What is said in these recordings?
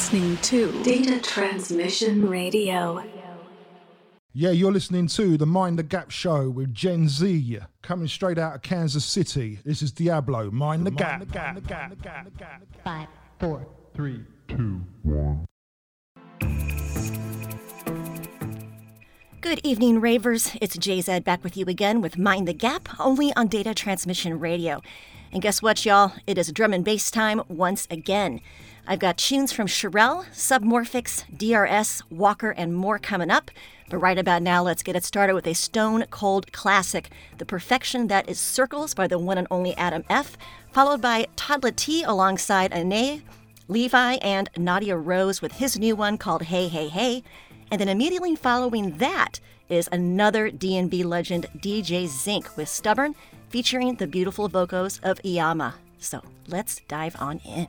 listening to Data Transmission Radio. Yeah, you're listening to the Mind the Gap show with JZ, coming straight out of Kansas City. This is Diablo, Mind the Gap. Five, four, three, two, one. Good evening, ravers. It's JZ back with you again with Mind the Gap, only on Data Transmission Radio. And guess what, y'all? It is drum and bass time once again. I've got tunes from Sherelle, Submorphics, DRS, Walk:r, and more coming up. But right about now, let's get it started with a stone cold classic, The Perfection That Is Circles by the one and only Adam F., followed by Toddla T alongside Ane, Levi, and Nadia Rose with his new one called Hey Hey Hey. And then immediately following that is another D&B legend, DJ Zinc, with Stubborn, featuring the beautiful vocals of Iyamah. So let's dive on in.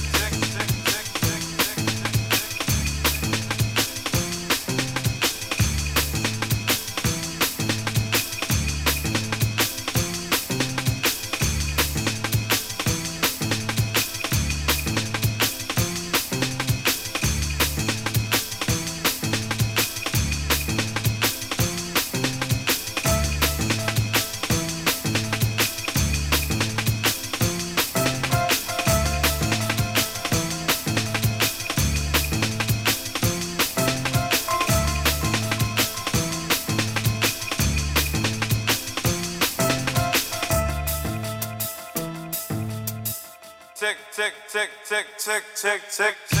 tick. tick, tick,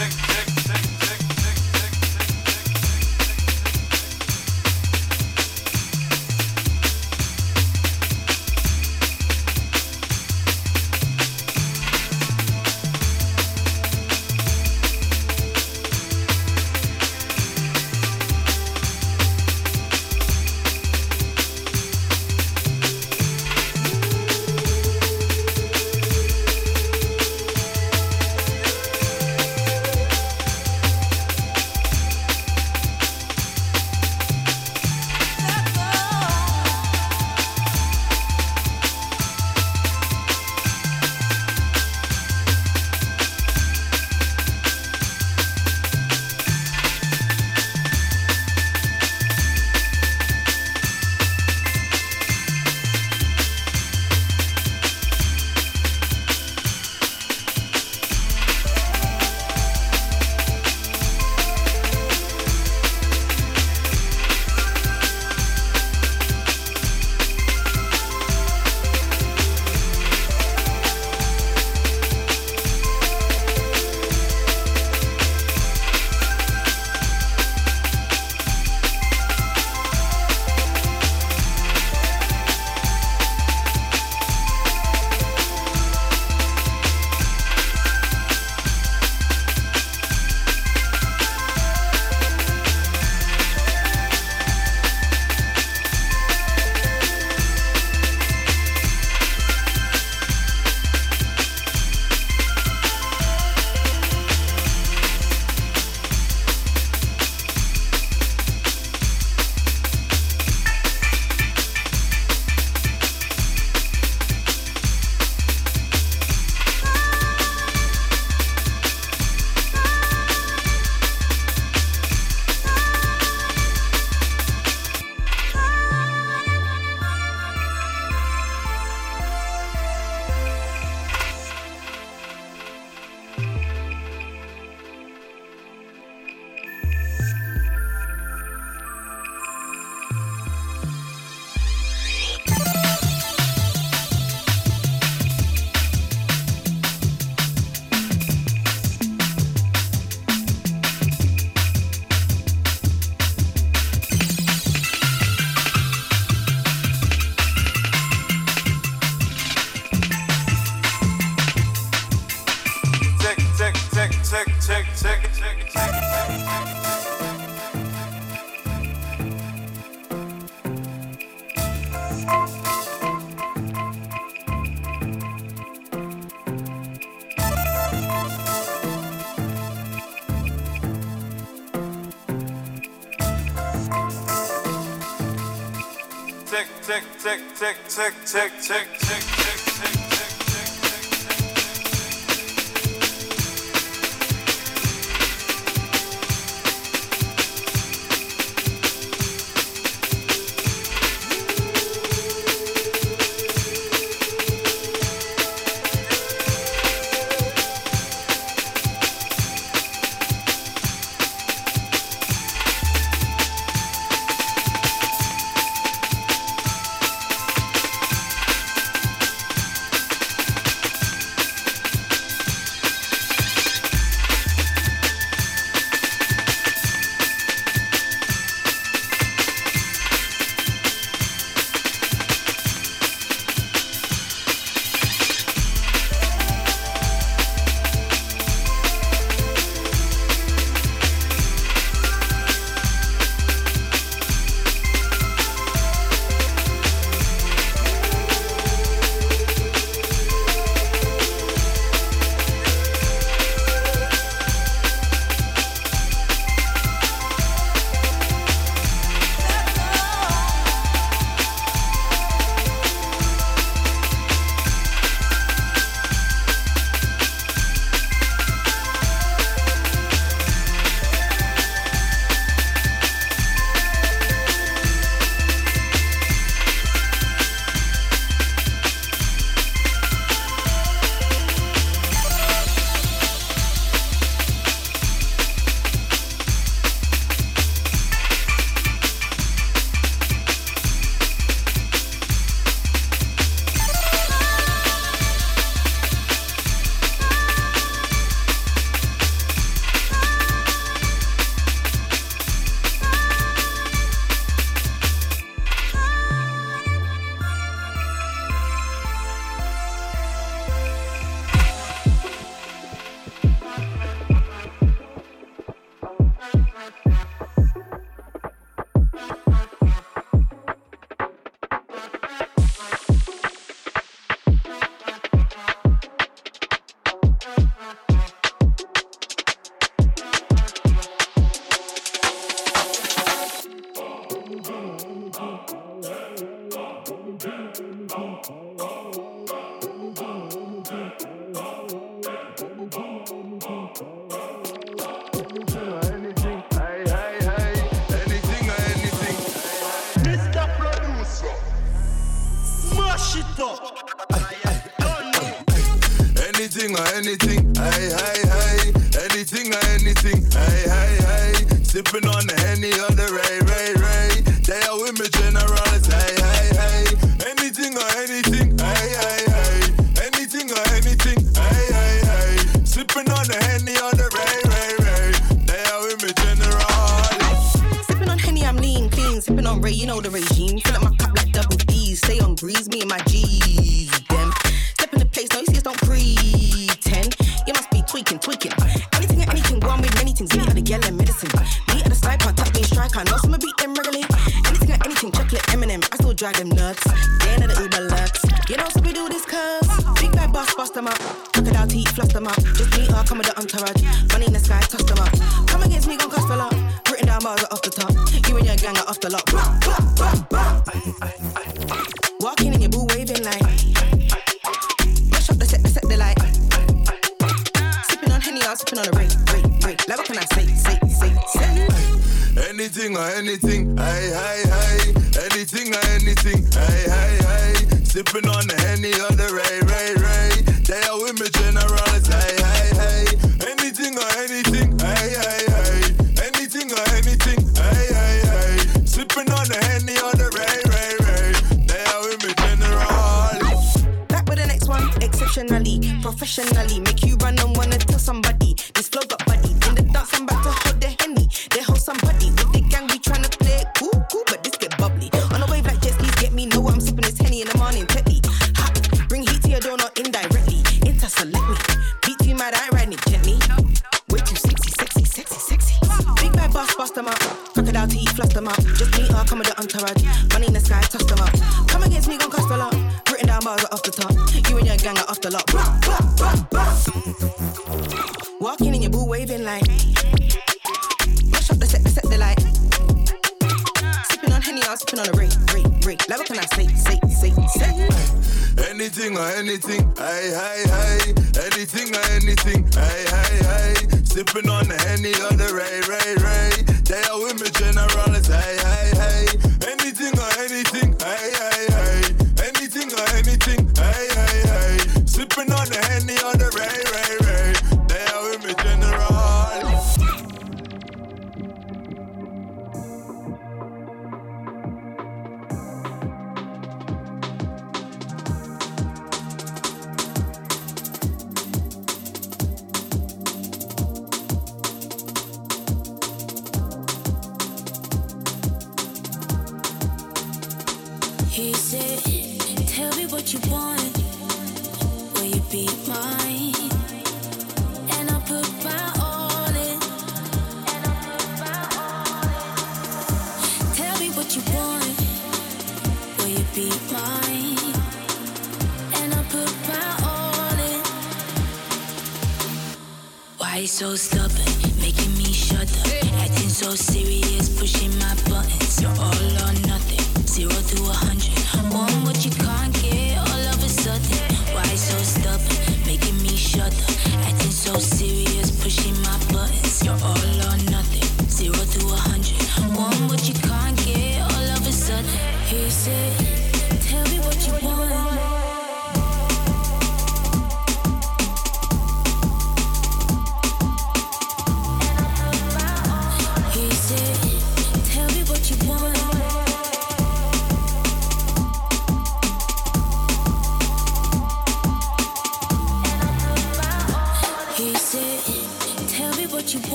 tick, tick, tick. anything, hey, hey, hey. Anything, anything, hey, hey, hey. Sipping on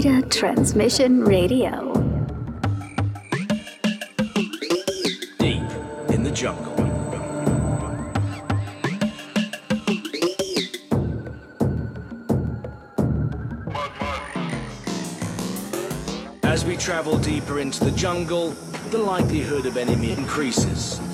Data Transmission Radio. Deep in the jungle. As we travel deeper into the jungle, the likelihood of enemy increases.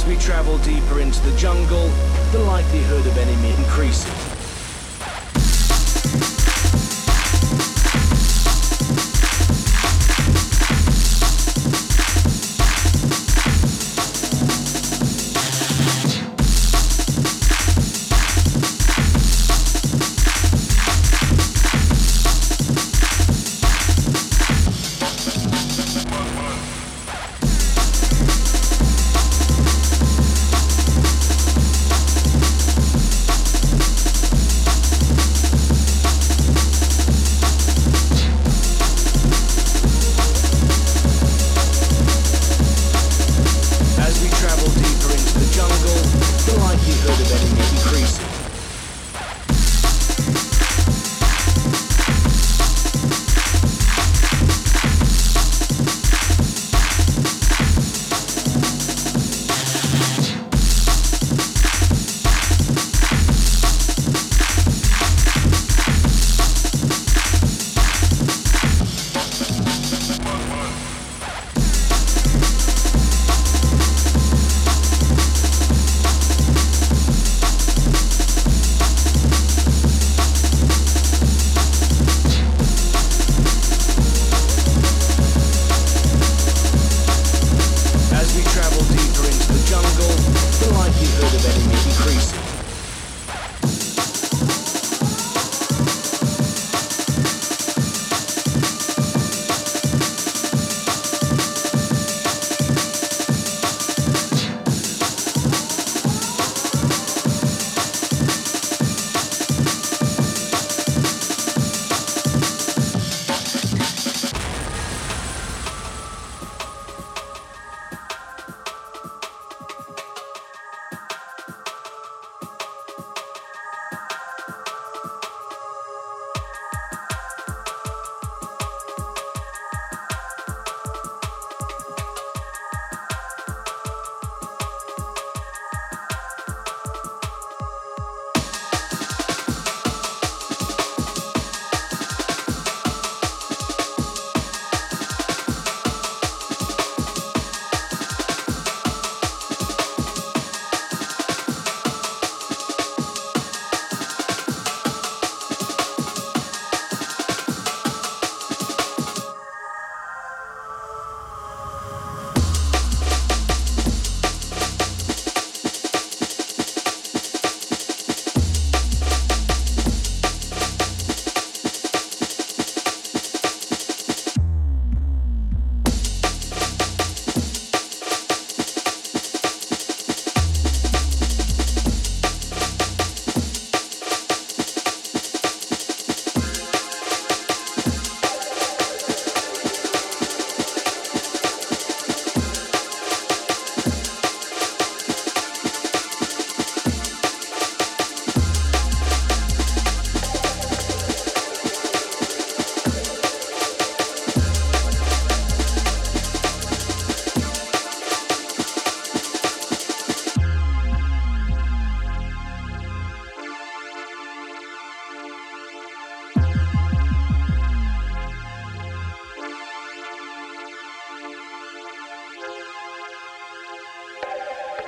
As we travel deeper into the jungle, the likelihood of enemy increases.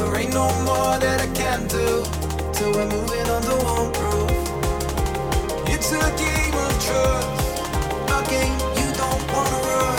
There ain't no more that I can do till we're moving on the one roof. It's a game of trust, a game you don't wanna run.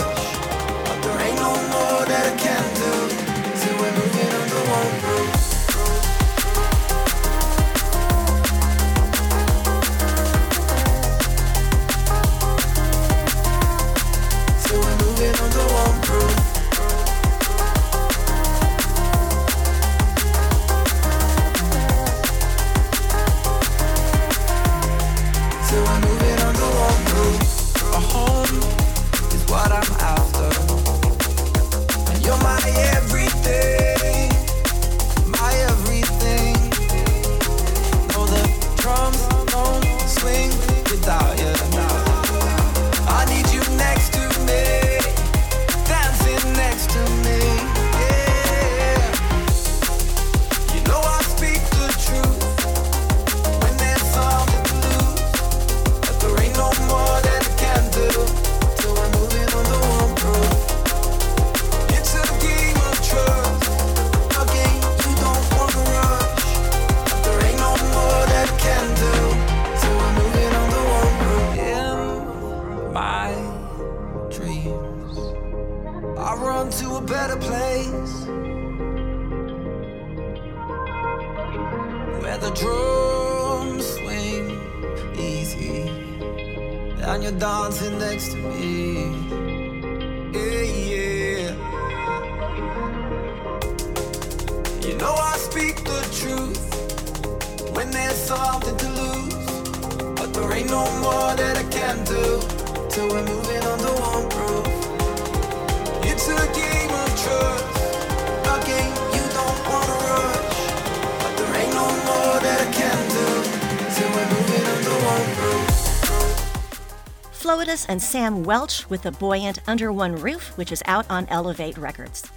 Flowidus and Sam Welch with the buoyant Under One Roof, which is out on Elevate Records.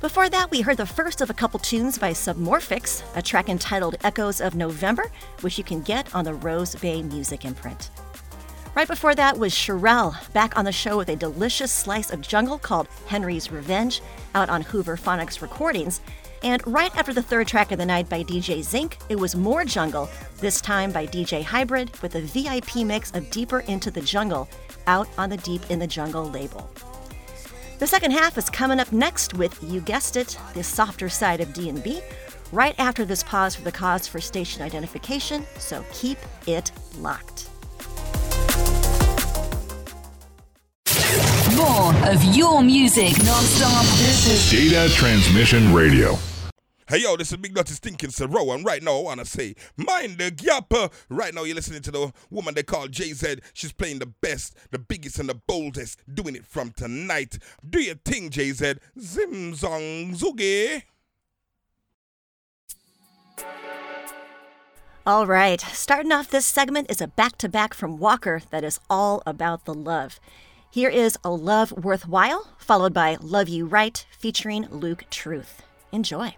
Before that, we heard the first of a couple tunes by Submorphics, a track entitled Echoes of November, which you can get on the Rosebay Music imprint. Right before that was Sherelle, back on the show with a delicious slice of jungle called Henry's Revenge, out on Hoover Phonics Recordings. And right after the third track of the night by DJ Zinc, it was more jungle, this time by DJ Hybrid with a VIP mix of Deeper Into the Jungle, out on the Deep in the Jungle label. The second half is coming up next with, you guessed it, the softer side of D&B, right after this pause for the cause for station identification, so keep it locked. More of your music non-stop. This is Data Transmission Radio. Hey yo, this is Big Dirty Stinking Sero, and right now I wanna say, mind the gap. Uh, Right now you're listening to the woman they call JZ. She's playing the best, the biggest, and the boldest, doing it from tonight. Do your thing, JZ. Zim zong zoogie. All right, starting off this segment is a back to back from Walk:r that is all about the love. Here is A Love Worthwhile, followed by Love You Right, featuring Luke Truth. Enjoy.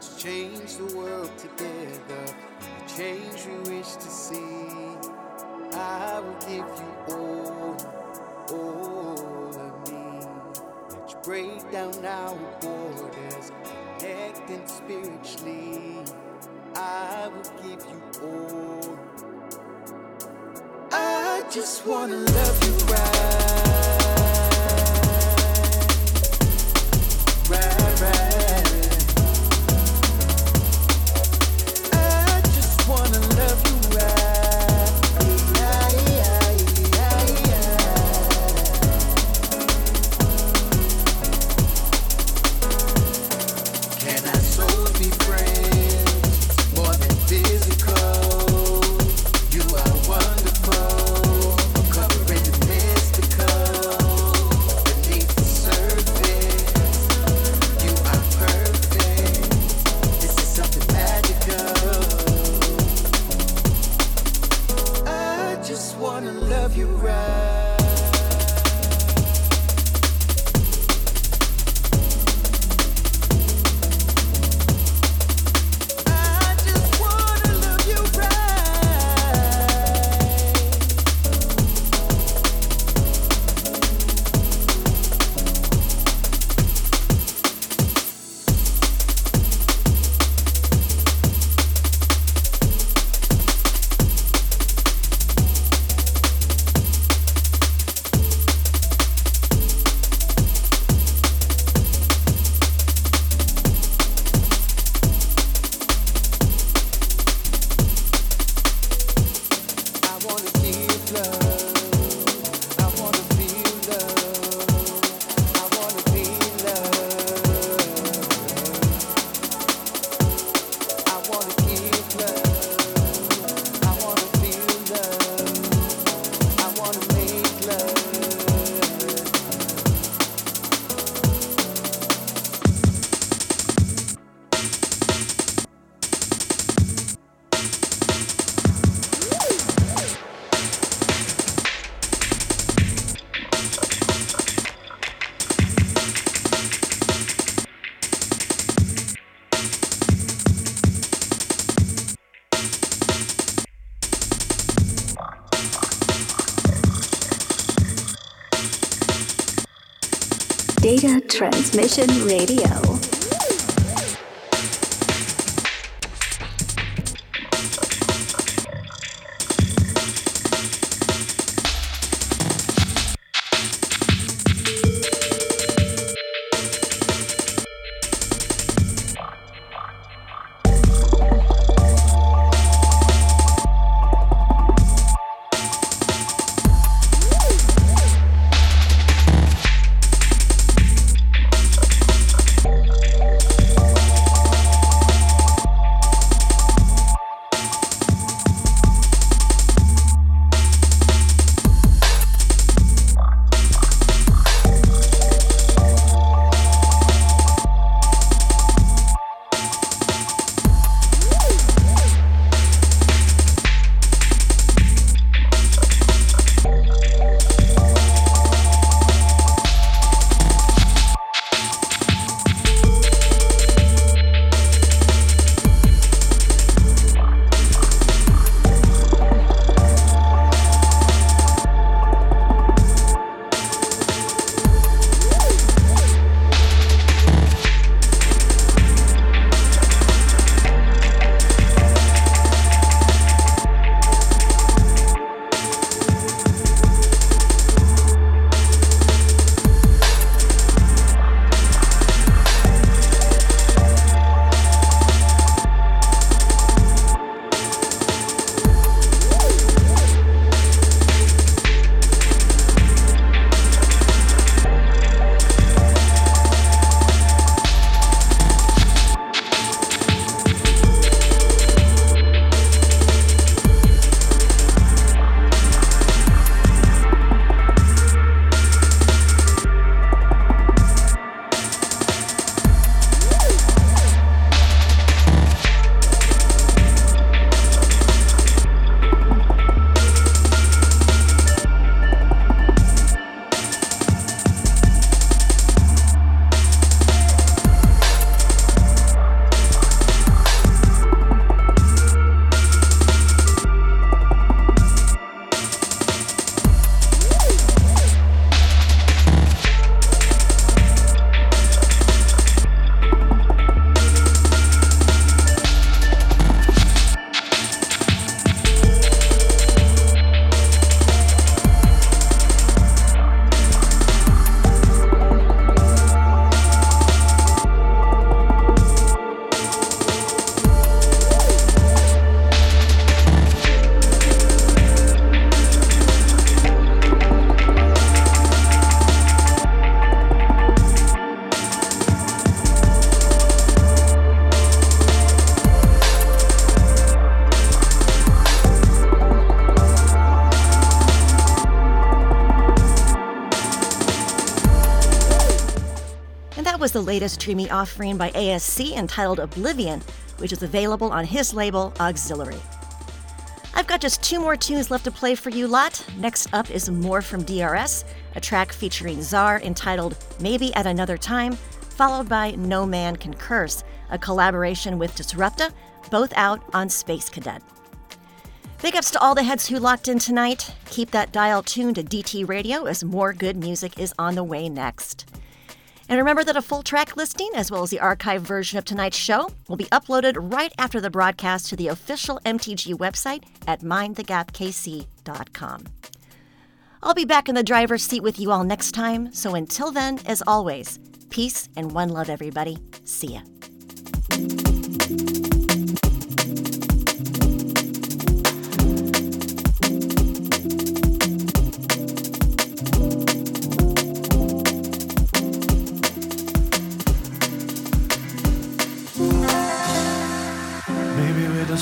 To change the world together, the change we wish to see. I will give you all, all of me. let you break down our borders, connect and spiritually. I will give you all. I just wanna love you right. Transmission Radio. Was the latest dreamy offering by ASC entitled Oblivion, which is available on his label Auxiliary. I've got just two more tunes left to play for you lot. Next up is more from DRS, a track featuring Zar entitled Maybe at Another Time, followed by No Man Can Curse, a collaboration with Disrupta, both out on Space Cadet. Big ups to all the heads who locked in tonight. Keep that dial tuned to DT Radio as more good music is on the way next. And remember that a full track listing, as well as the archived version of tonight's show, will be uploaded right after the broadcast to the official MTG website at mindthegapkc.com. I'll be back in the driver's seat with you all next time, so until then, as always, peace and one love, everybody. See ya.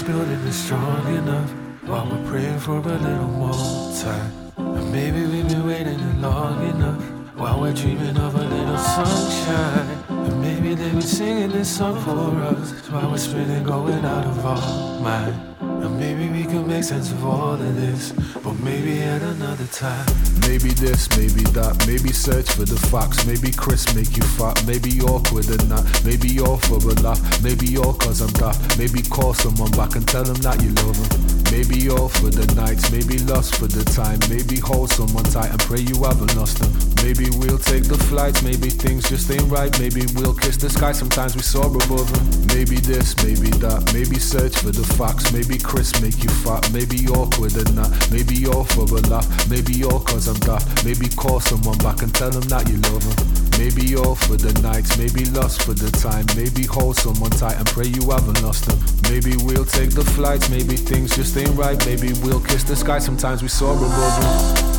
Building is strong enough while we're praying for a little more time. And maybe we've been waiting long enough while we're dreaming of a little sunshine. And maybe they've been singing this song for us while we're spinning, going out of our mind. Maybe we could make sense of all of this, but maybe at another time. Maybe this, maybe that, maybe search for the facts. Maybe Chris make you fat, maybe awkward and that. Maybe you're for a laugh, maybe you're cause I'm daft. Maybe call someone back and tell them that you love them. Maybe you're for the nights, maybe lost for the time. Maybe hold someone tight and pray you haven't lost them. Maybe we'll take the flights, maybe things just ain't right. Maybe we'll kiss the sky, sometimes we soar above them. Maybe this, maybe that, maybe search for the facts. Maybe Chris make you fat, maybe awkward and that. Maybe you're for a laugh, maybe you're cause I'm daft. Maybe call someone back and tell them that you love them. Maybe you're for the night, maybe lost for the time. Maybe hold someone tight and pray you haven't lost them. Maybe we'll take the flights, maybe things just ain't right. Maybe we'll kiss the sky, sometimes we soar above them.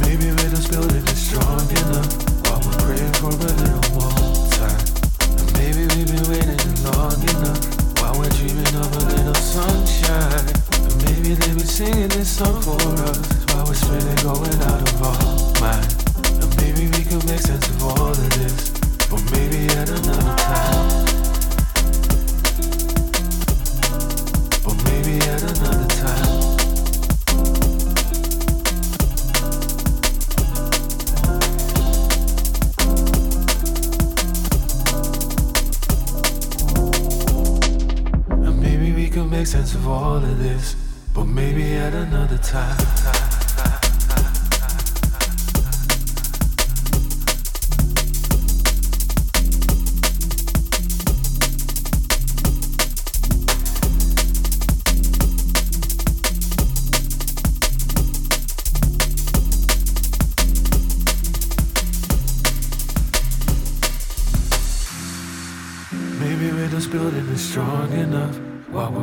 Maybe we're just building it strong enough while we're praying for a little more time. And maybe we've been waiting long enough while we're dreaming of a little sunshine. And maybe they've been singing this song for us while we're spinning, going out of our mind. Make sense of all of this, but maybe at another time. But maybe at another time. And maybe we could make sense of all of this, but maybe at another time.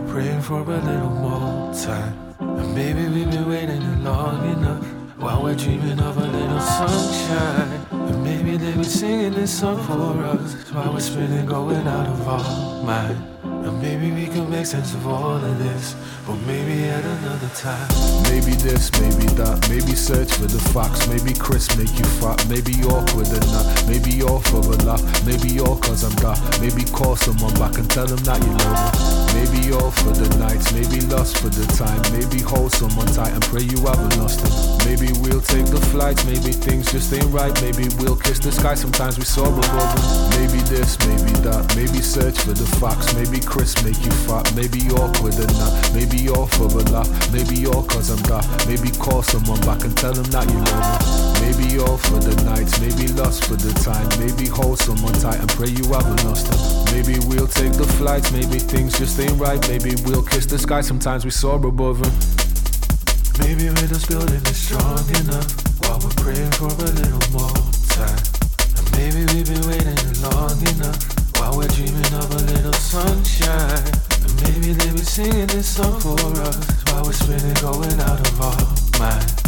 Praying for a little more time. And maybe we've been waiting long enough while we're dreaming of a little sunshine. And maybe they've been singing this song for us while we're spinning, going out of our mind. And maybe we can make sense of all of this, but maybe at another time. Maybe this, maybe that, maybe search for the facts. Maybe Chris make you fat, maybe awkward and that. Maybe you're for a laugh, maybe you're cause I'm daft. Maybe call someone back and tell them that you love them. Maybe you're for the nights, maybe lost for the time. Maybe hold someone tight and pray you haven't lost them. Maybe we'll take the flights, maybe things just ain't right. Maybe we'll kiss the sky, sometimes we soar above them. Maybe this, maybe that, maybe search for the facts. Maybe Chris make you fat, maybe awkward and that. Maybe you're for a laugh, maybe you're cause I'm daft. Maybe call someone back and tell them that you love them. Maybe you're for the nights, maybe lost for the time. Maybe hold someone tight and pray you haven't lost them. Maybe we'll take the flights, maybe things just ain't right. Maybe we'll kiss the sky, sometimes we soar above them. Maybe we're just building it strong enough while we're praying for a little more time. And maybe we've been waiting long enough while we're dreaming of a little sunshine. And maybe they've been singing this song for us while we're spinning, going out of our mind.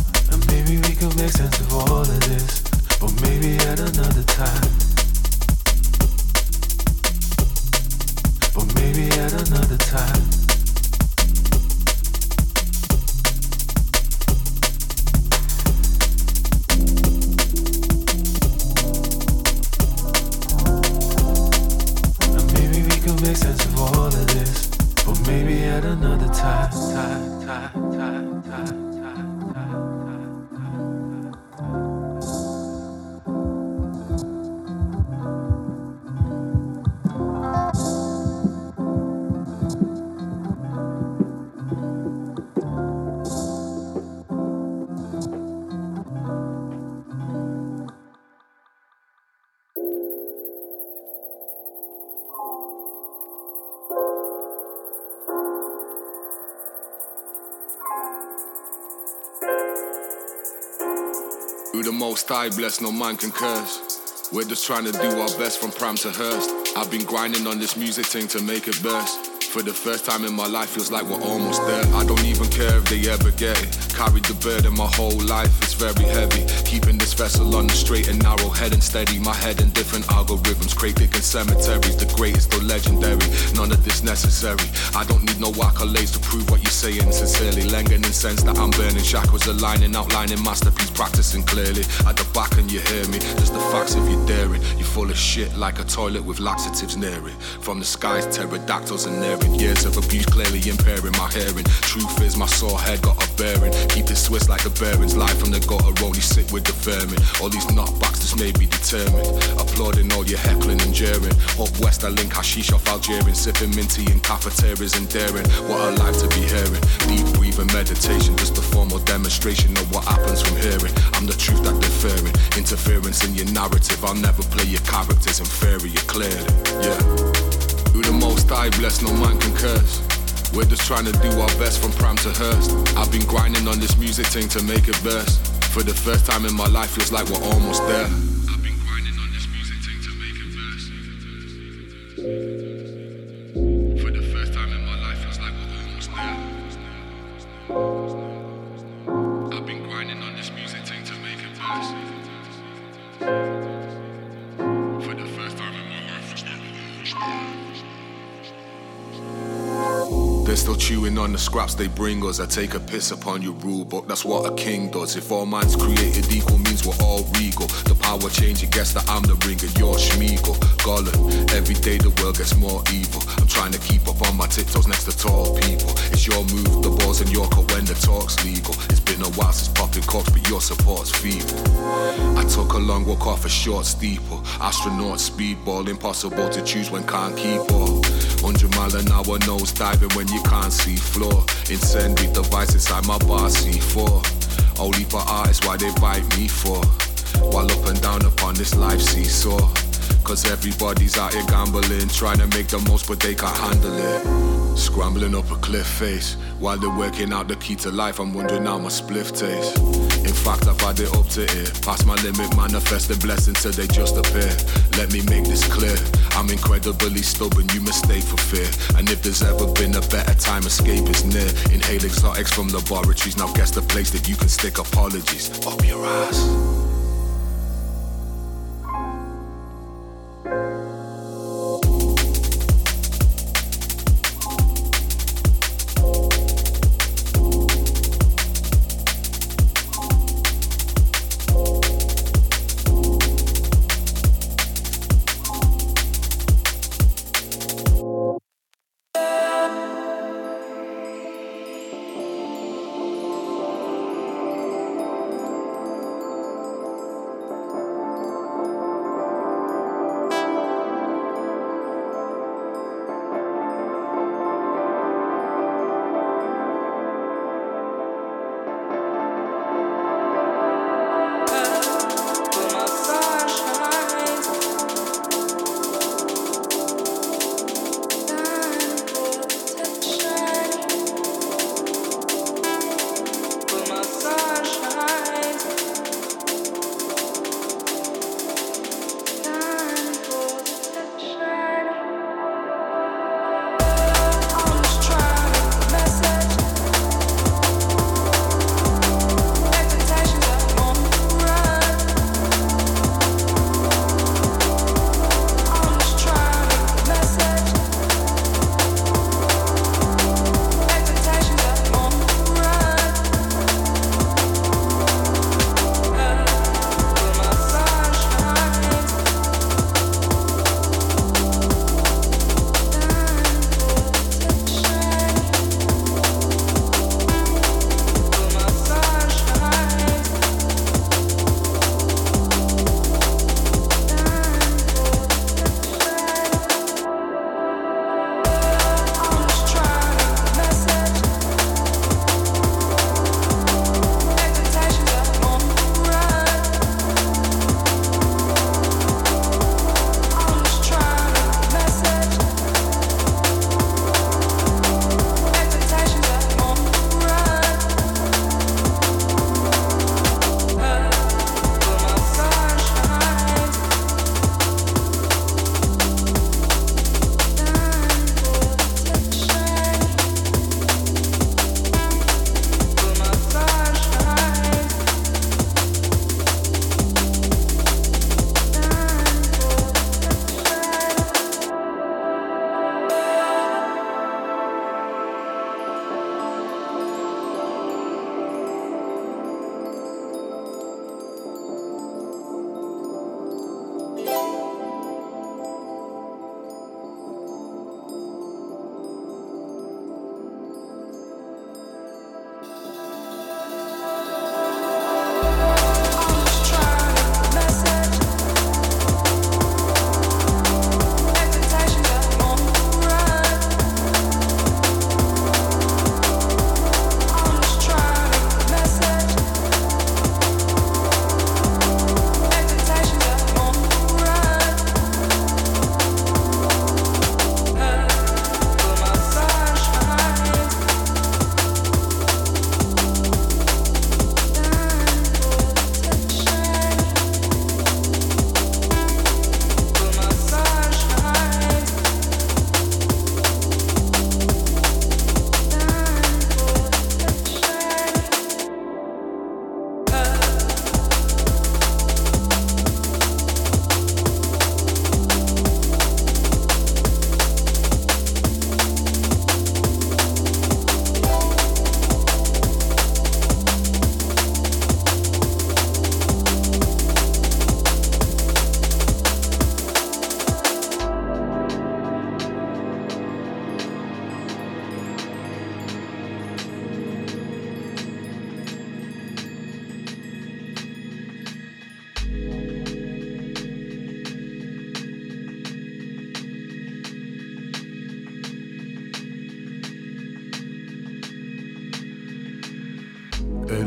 Maybe we can make sense of all of this, but maybe at another time. Maybe at another time. Maybe we can make sense of all Who the bless, no man can curse. We're just trying to do our best from prime to Hearst. I've been grinding on this music thing to make it burst. For the first time in my life, feels like we're almost there. I don't even care if they ever get it. Carried the burden my whole life. It's very heavy. Keeping this vessel on the straight and narrow, head and steady. My head in different algorithms, crate digging cemeteries, the greatest the legendary. None of this necessary. I don't need no accolades to prove what you're saying sincerely. Langan incense that I'm burning, chakras aligning, outlining masterpiece, practicing clearly. At the back and you hear me, just the facts if you're daring. You're full of shit like a toilet with laxatives near it. From the skies, pterodactyls and near it. Years of abuse clearly impairing my hearing. Truth is, my sore head got a bearing. Keep it Swiss like the bearings. Live from the gutter, only sit with the vermin. All these knockbacks just made me determined. Applauding all your heckling and jeering. Up west, I link hashish off Algerian. Sipping minty in cafeterias and daring. What a life to be hearing. Deep breathing meditation, just a formal demonstration of what happens from hearing. I'm the truth that they're. Interference in your narrative. I'll never play your characters inferior, clearly. Yeah. Who the most I bless, no man can curse. We're just trying to do our best from prime to Hearst. I've been grinding on this music thing to make it burst. For the first time in my life, feels like we're almost there. Still chewing on the scraps they bring us. I take a piss upon your rule book, that's what a king does. If all minds created equal means we're all regal. The power changing, guess that I'm the ringer, you're Schmiegel. Gollum, every day the world gets more evil. I'm trying to keep up on my tiptoes next to tall people. It's your move, the ball's in your court when the talk's legal. It's been a while since popping corks, but your support's feeble. I took a long walk off a short steeple. Astronaut speedball, impossible to choose when can't keep up. 100 mile an hour nose diving when you can't see floor. Incendiary device inside my bar C4. Only for artists, why they bite me for? While up and down upon this life seesaw. Cause everybody's out here gambling, trying to make the most, but they can't handle it. Scrambling up a cliff face. While they're working out the key to life, I'm wondering how my spliff taste. In fact, I've had it up to here. Past my limit, manifest the blessing till they just appear. Let me make this clear. I'm incredibly stubborn, you mistake for fear. And if there's ever been a better time, escape is near. Inhale exotics from laboratories. Now guess the place that you can stick apologies up your ass.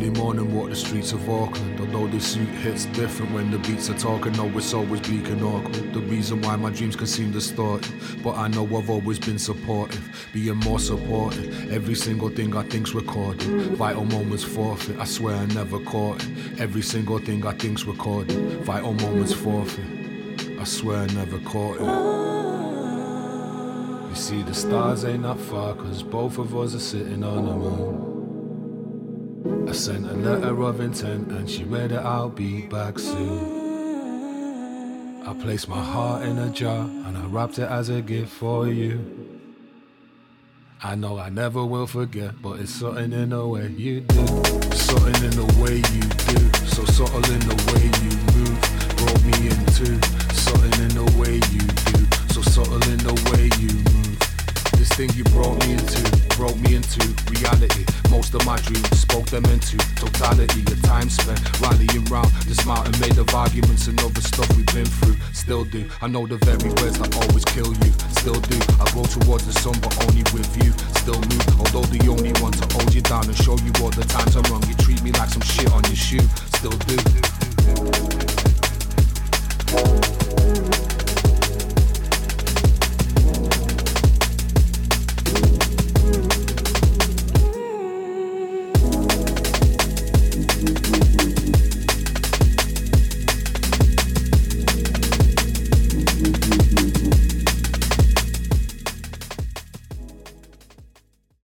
Early morning, walk the streets of Auckland. Although this suit hits different when the beats are talking, no, it's always bleak and awkward. The reason why my dreams can seem distorted. But I know I've always been supportive, being more supportive. Every single thing I think's recorded. Vital moments forfeit, I swear I never caught it. Every single thing I think's recorded. Vital moments forfeit, I swear I never caught it. You see, the stars ain't that far, cause both of us are sitting on the moon. Sent a letter of intent and she read it, I'll be back soon. I placed my heart in a jar and I wrapped it as a gift for you. I know I never will forget, but it's something in the way you do. Something in the way you do. So subtle in the way you move. Brought me into something in the way you do. So subtle in the way you move. This thing you brought me into, brought me into reality. Most of my dreams spoke them into totality. The time spent rallying round this mountain made of arguments and other stuff we've been through. Still do. I know the very words that always kill you. Still do. I go towards the sun, but only with you. Still move. Although the only one to hold you down and show you all the times I'm wrong. You treat me like some shit on your shoe. Still do.